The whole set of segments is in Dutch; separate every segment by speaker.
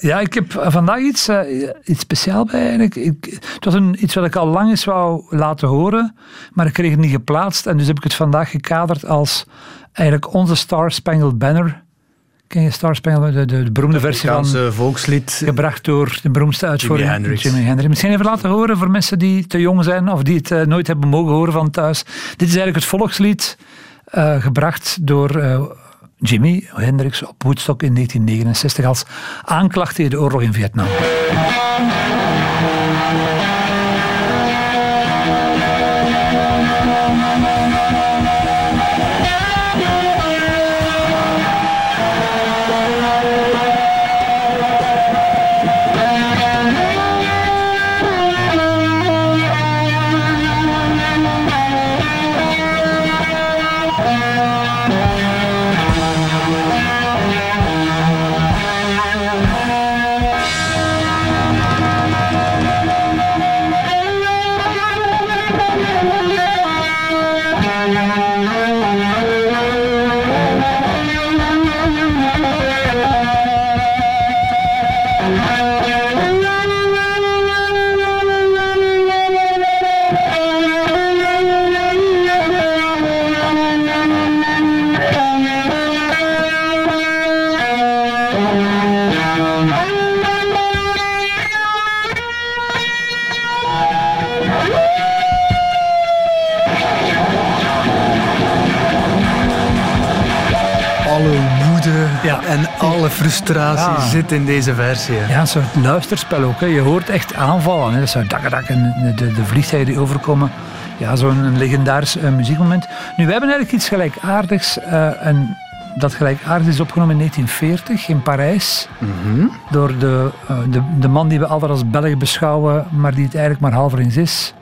Speaker 1: Ja, ik heb vandaag iets, uh, iets speciaals bij eigenlijk. Ik, het was een, iets wat ik al lang eens wou laten horen, maar ik kreeg het niet geplaatst. En dus heb ik het vandaag gekaderd als eigenlijk onze Star Spangled Banner. Ken je Star Spangled de, de, de beroemde versie van...
Speaker 2: volkslied.
Speaker 1: Gebracht door de beroemdste uitvoering.
Speaker 2: Jimi Hendrix.
Speaker 1: Jimi Hendrix. Misschien even laten horen voor mensen die te jong zijn of die het uh, nooit hebben mogen horen van thuis. Dit is eigenlijk het volkslied uh, gebracht door... Jimi Hendrix op Woodstock in 1969 als aanklacht tegen de oorlog in Vietnam.
Speaker 2: En alle frustratie ja. zit in deze versie. Hè.
Speaker 1: Ja, een soort luisterspel ook. Hè. Je hoort echt aanvallen. Hè. Dat zou dak, dak en de, de vliegtuigen die overkomen. Ja, zo'n legendarisch uh, muziekmoment. Nu, we hebben eigenlijk iets gelijkaardigs. Uh, en dat gelijkaardig is opgenomen in 1940 in Parijs.
Speaker 2: Mm -hmm.
Speaker 1: Door de, uh, de, de man die we altijd als Belg beschouwen, maar die het eigenlijk maar halver eens is.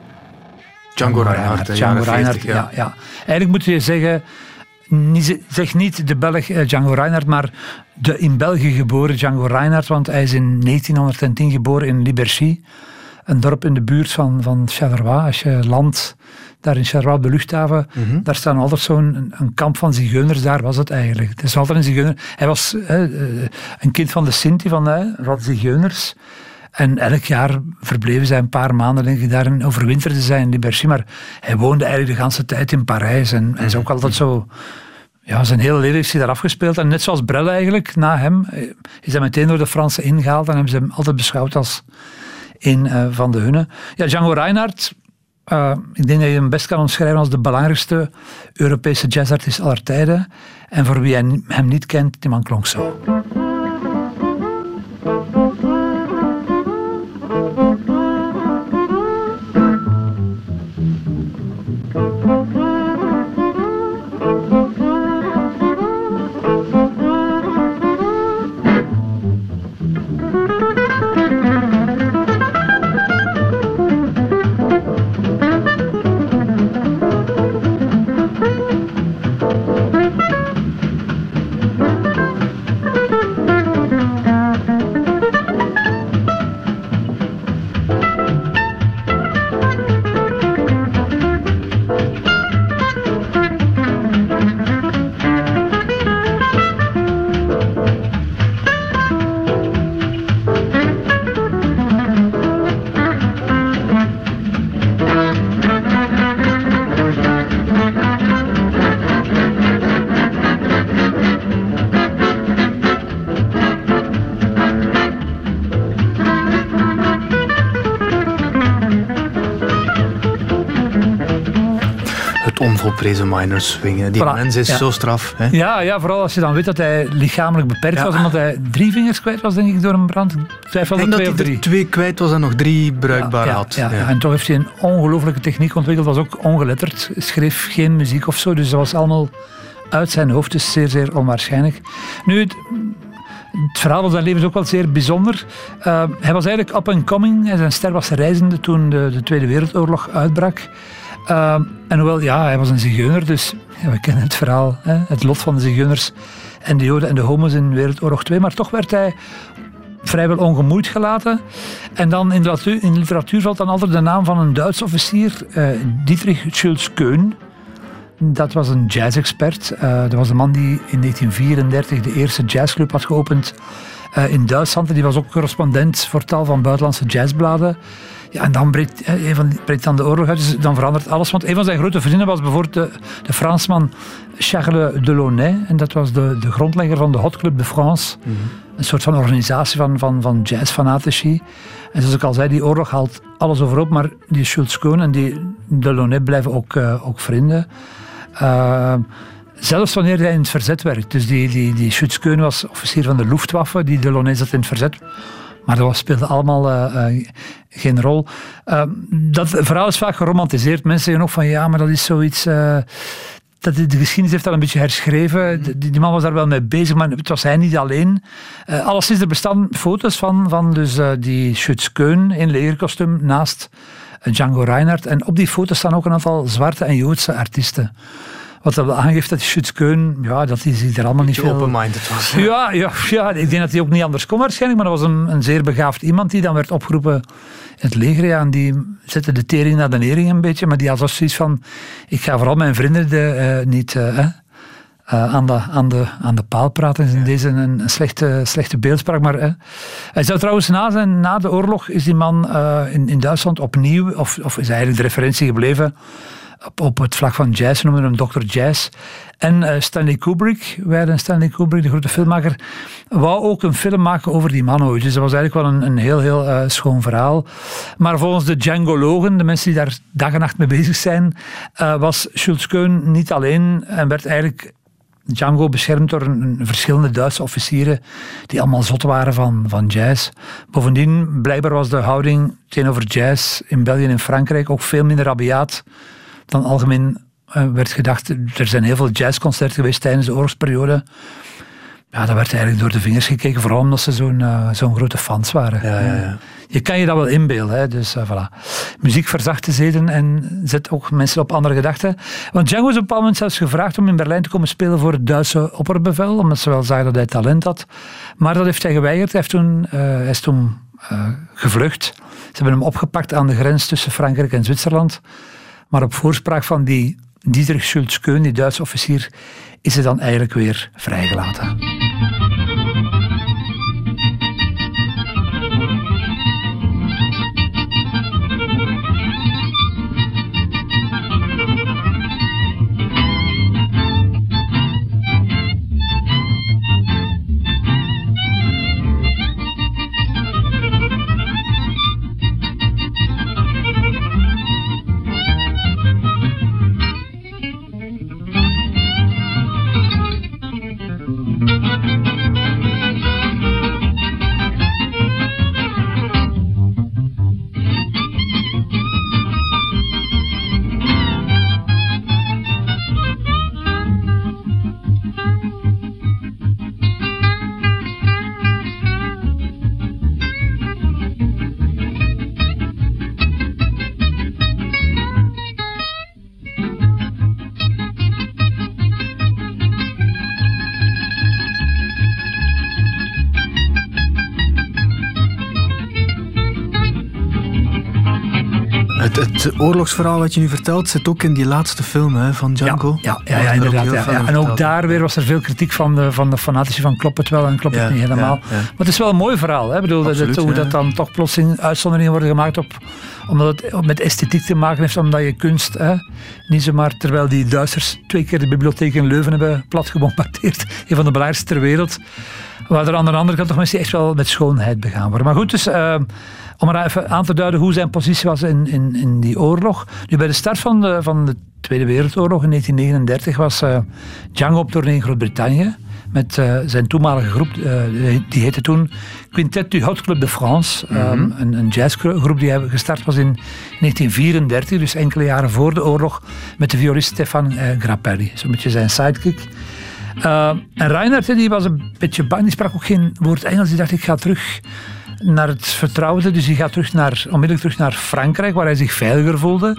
Speaker 2: Django Reinhardt.
Speaker 1: Django Reinhardt, ja. ja. ja. Eigenlijk moet je zeggen, zeg niet de Belg Django Reinhardt, maar de in België geboren Django Reinhardt, want hij is in 1910 geboren in Liberchy, een dorp in de buurt van, van Charleroi. Als je landt daar in Charleroi de luchthaven,
Speaker 2: Mhm.
Speaker 1: mm -hmm. daar staat altijd zo'n een, kamp van zigeuners, daar was het eigenlijk. Het is altijd een zigeuner. Hij was uh, een kind van de Sinti, van uh, wat zigeuners. En elk jaar verbleven zij een paar maanden, denk daar en overwinterde zij in Liberchy. Maar hij woonde eigenlijk de hele tijd in Parijs. En hij is ook altijd zo... Ja, zijn hele leven heeft hij daar afgespeeld. En net zoals Brel eigenlijk, na hem, is hij meteen door de Fransen ingehaald. En hebben ze hem altijd beschouwd als een uh, van de hunne. Ja, Django Reinhardt, uh, ik denk dat je hem best kan omschrijven als de belangrijkste Europese jazzartiest aller tijden. En voor wie hem niet kent, die man klonk zo.
Speaker 2: Onvolprezen minor swingen. Die voilà. mens is ja. zo straf. Hè?
Speaker 1: Ja, ja, vooral als je dan weet dat hij lichamelijk beperkt ja. was, omdat hij drie vingers kwijt was, denk ik, door een brand.
Speaker 2: Twijfel ik denk dat hij er twee kwijt was en nog drie bruikbaar had.
Speaker 1: Ja, En toch heeft hij een ongelooflijke techniek ontwikkeld, was ook ongeletterd, schreef geen muziek of zo, dus dat was allemaal uit zijn hoofd, dus zeer, zeer onwaarschijnlijk. Nu, het, Het verhaal van zijn leven is ook wel zeer bijzonder. Uh, hij was eigenlijk up and coming. Zijn ster was reizende toen de, de Tweede Wereldoorlog uitbrak. Uh, en hoewel, ja, hij was een zigeuner, dus we kennen het verhaal. Hè, het lot van de zigeuners en de joden en de homo's in Wereldoorlog 2. Maar toch werd hij vrijwel ongemoeid gelaten. En dan in de literatuur, in literatuur valt dan altijd de naam van een Duits officier, uh, Dietrich Schulz-Keun. Dat was een jazz-expert. Uh, dat was de man die in 1934 de eerste jazzclub had geopend uh, in Duitsland. En die was ook correspondent voor tal van buitenlandse jazzbladen. Ja, en dan breekt, van, breekt dan de oorlog uit, dus dan verandert alles. Want een van zijn grote vrienden was bijvoorbeeld de, de Fransman Charles Delaunay. En dat was de, de grondlegger van de Hot Club de France. Mm -hmm. Een soort van organisatie van, van, van jazzfanatici. En zoals ik al zei, die oorlog haalt alles overop. Maar die Schultz Koen en die Delaunay blijven ook, uh, ook vrienden. Uh, zelfs wanneer hij in het verzet werkt. Dus die, die, die Schultz Koen was officier van de Luftwaffe. Die Delaunay zat in het verzet. Maar dat speelde allemaal uh, uh, geen rol. Uh, dat verhaal is vaak geromantiseerd. Mensen zeggen ook van ja, maar dat is zoiets. dat de, de, geschiedenis heeft dat een beetje herschreven. Die, die, man was daar wel mee bezig, maar het was hij niet alleen. alles is er bestaan foto's van, van dus, die Schutskeun in legerkostuum naast Django Reinhardt. En op die foto's staan ook een aantal zwarte en Joodse artiesten. Wat dat aangeeft dat Schutskeun, ja, dat is er allemaal niet veel...
Speaker 2: open-minded was.
Speaker 1: Ja, ja, ja, ik denk dat hij ook niet anders kon waarschijnlijk, maar dat was een, een zeer begaafd iemand die dan werd opgeroepen in het leger. Ja, en die zette de tering naar de nering een beetje, maar die had zoiets van, ik ga vooral mijn vrienden de, uh, niet... Uh, uh, aan, de, aan, de, aan de paal praten is in deze een, een, slechte, slechte beeldspraak. Maar hij zou trouwens na, zijn, na de oorlog is die man uh, in, in Duitsland opnieuw, of, of is eigenlijk de referentie gebleven op, het vlak van jazz, noemen we hem Dr. Jazz. En uh, Stanley Kubrick, wij Stanley Kubrick, de grote filmmaker, wou ook een film maken over die man. Dus dat was eigenlijk wel een, een heel, heel uh, schoon verhaal. Maar volgens de Djangologen, de mensen die daar dag en nacht mee bezig zijn, uh, was Schultz Keun niet alleen en werd eigenlijk Django beschermd door een, verschillende Duitse officieren die allemaal zot waren van, van jazz. Bovendien, blijkbaar was de houding tegenover jazz in België en Frankrijk ook veel minder rabiaat dan algemeen uh, werd gedacht. Er zijn heel veel jazzconcerten geweest tijdens de oorlogsperiode. Ja, daar werd eigenlijk door de vingers gekeken, vooral omdat ze zo'n uh, zo'n grote fans waren.
Speaker 2: Ja, ja, ja.
Speaker 1: Je kan je dat wel inbeelden. Hè? Dus uh, voilà. Muziek verzacht de zeden en zet ook mensen op andere gedachten. Want Django is op een bepaald moment zelfs gevraagd om in Berlijn te komen spelen voor het Duitse opperbevel, omdat ze wel zagen dat hij talent had. Maar dat heeft hij geweigerd. Hij, heeft toen, uh, hij is toen gevlucht. Ze hebben hem opgepakt aan de grens tussen Frankrijk en Zwitserland. Maar op voorspraak van die Dietrich Schultz-Keun, die Duitse officier, is hij dan eigenlijk weer vrijgelaten.
Speaker 2: Het oorlogsverhaal wat je nu vertelt zit ook in die laatste film hè, van Django.
Speaker 1: Ja, ja, ja, ja inderdaad. Ja, En ook daar weer was er veel kritiek van de, van de fanatici van klopt het wel en klopt het niet helemaal. Maar het is wel een mooi verhaal. Hè? Ik bedoel, Absoluut, dat, hoe dat dan toch plotseling uitzonderingen worden gemaakt op omdat het met esthetiek te maken heeft, omdat je kunst, hè, niet zomaar terwijl die Duitsers twee keer de bibliotheek in Leuven hebben plat gebombardeerd, een van de belangrijkste ter wereld, waar er aan de andere kant toch mensen echt wel met schoonheid begaan worden. Maar goed, dus... Uh, om maar even aan te duiden hoe zijn positie was in, in, in die oorlog. Nu, bij de start van de, van de Tweede Wereldoorlog in 1939 was uh, Django op tournee in Groot-Brittannië met uh, zijn toenmalige groep, uh, die heette toen Quintet du Hot Club de France. Mm -hmm. um, een, een jazzgroep die gestart was in 1934, dus enkele jaren voor de oorlog, met de violist Stefan Grappelli. Zo'n beetje zijn sidekick. Uh, en Reinhard die was een beetje bang, die sprak ook geen woord Engels. Die dacht, ik ga terug naar het vertrouwde. Dus hij gaat terug naar, onmiddellijk terug naar Frankrijk, waar hij zich veiliger voelde.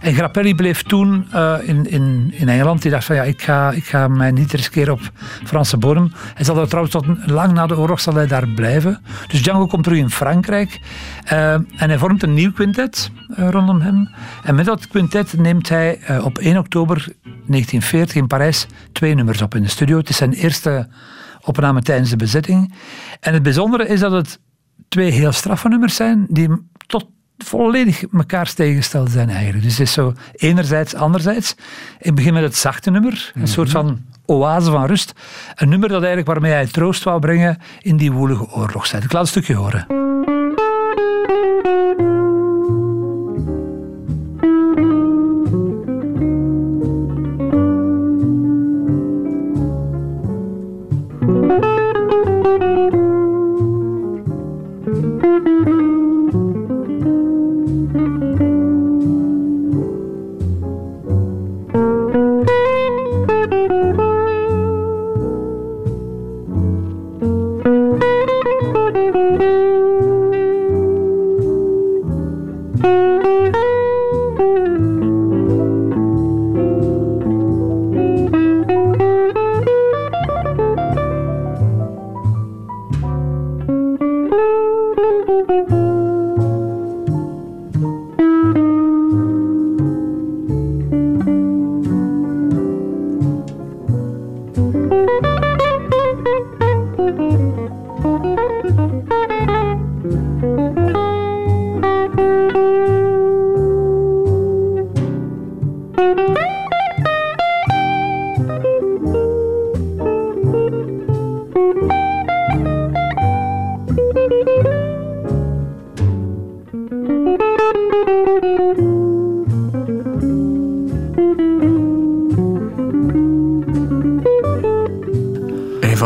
Speaker 1: En Grappelli bleef toen uh, in, in, in Engeland. Die dacht van ja, ik ga, ik ga mij niet riskeren op Franse bodem. Hij zal daar trouwens tot lang na de oorlog zal hij daar blijven. Dus Django komt terug in Frankrijk. Uh, en hij vormt een nieuw quintet uh, rondom hem. En met dat quintet neemt hij op 1 oktober 1940 in Parijs twee nummers op in de studio. Het is zijn eerste opname tijdens de bezetting. En het bijzondere is dat het twee heel straffe nummers zijn die tot volledig mekaar tegengesteld zijn eigenlijk. Dus het is zo enerzijds, anderzijds. Ik begin met het zachte nummer, een mhm. soort van oase van rust. Een nummer dat eigenlijk waarmee hij troost wou brengen in die woelige oorlogstijd. Ik laat een stukje horen.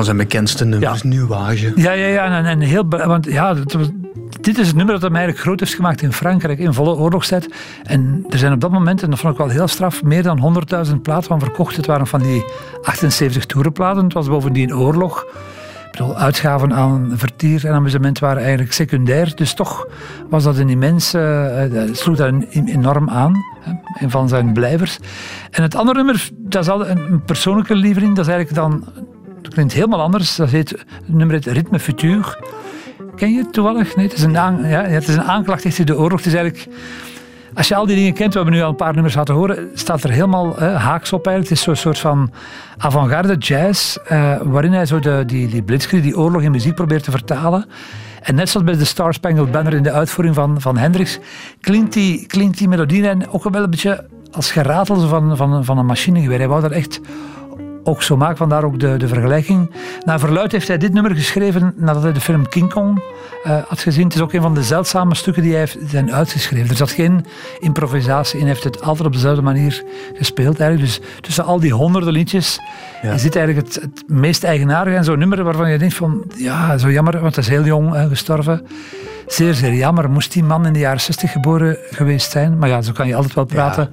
Speaker 2: Zijn bekendste nummers, ja. Nuage.
Speaker 1: Ja, ja, ja. En, en heel, want ja, dit is het nummer dat hem eigenlijk groot heeft gemaakt in Frankrijk in volle oorlogstijd. En er zijn op dat moment, en dat vond ik wel heel straf, meer dan 100.000 platen van verkocht. Het waren van die 78 toerenplaten. Het was bovendien oorlog. Ik bedoel, uitgaven aan vertier en amusement waren eigenlijk secundair. Dus toch was dat een immense, uh, sloeg dat enorm aan. Een van zijn blijvers. En het andere nummer, dat is al een, een persoonlijke lievering. Dat is eigenlijk dan dat klinkt helemaal anders. Dat heet, het nummer heet Ritme Futur. Ken je het toevallig? Nee, het is een, ja, het is een aanklacht tegen de oorlog. Het is eigenlijk... Als je al die dingen kent, we hebben nu al een paar nummers laten horen, staat er helemaal haaks op eigenlijk. Het is zo'n soort van avant-garde jazz, uh, waarin hij zo de, die, die blitzkrieg, die oorlog in muziek probeert te vertalen. En net zoals bij de Star Spangled Banner in de uitvoering van, van Hendrix, klinkt die, klinkt die melodie ook wel een beetje als geratel van, van, van een machinegeweer. Hij wou dat echt ook zo maakt. Vandaar ook de, de vergelijking. Naar verluid heeft hij dit nummer geschreven nadat hij de film King Kong uh, had gezien. Het is ook een van de zeldzame stukken die hij heeft zijn uitgeschreven. Er zat geen improvisatie in. Hij heeft het altijd op dezelfde manier gespeeld. Eigenlijk. Dus tussen al die honderden liedjes ja. is dit eigenlijk het, het meest eigenaardige. En zo'n nummer waarvan je denkt van, ja, zo jammer, want hij is heel jong uh, gestorven. Zeer, zeer jammer. Moest die man in de jaren 60 geboren geweest zijn? Maar ja, zo kan je altijd wel praten.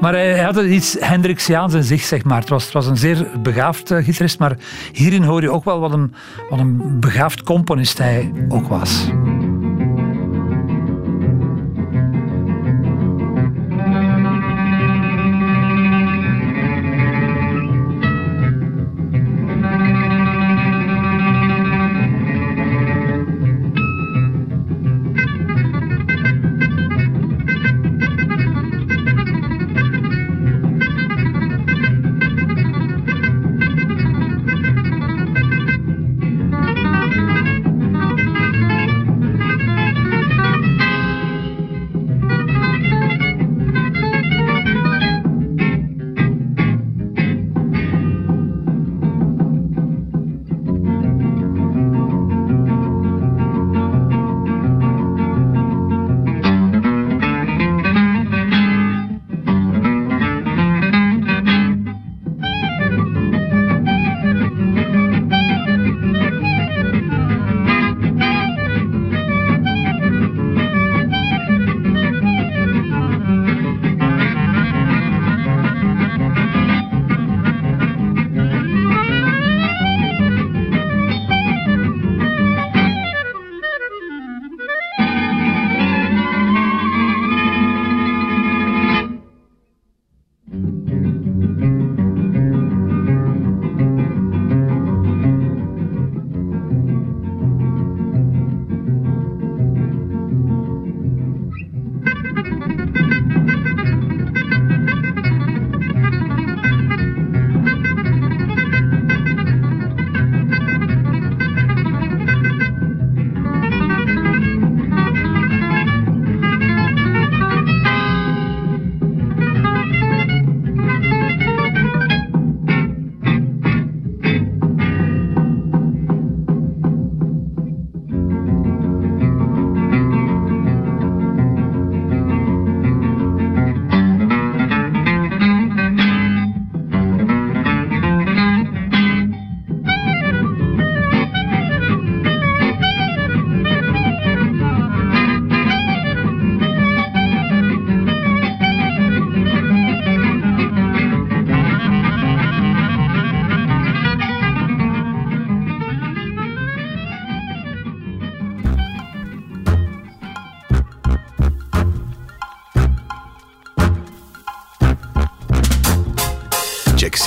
Speaker 1: Maar hij, had iets Hendrixiaans in zich, zeg maar. Het was, het was een zeer begaafd uh, gitarist, maar hierin hoor je ook wel wat een, wat een begaafd componist hij ook was.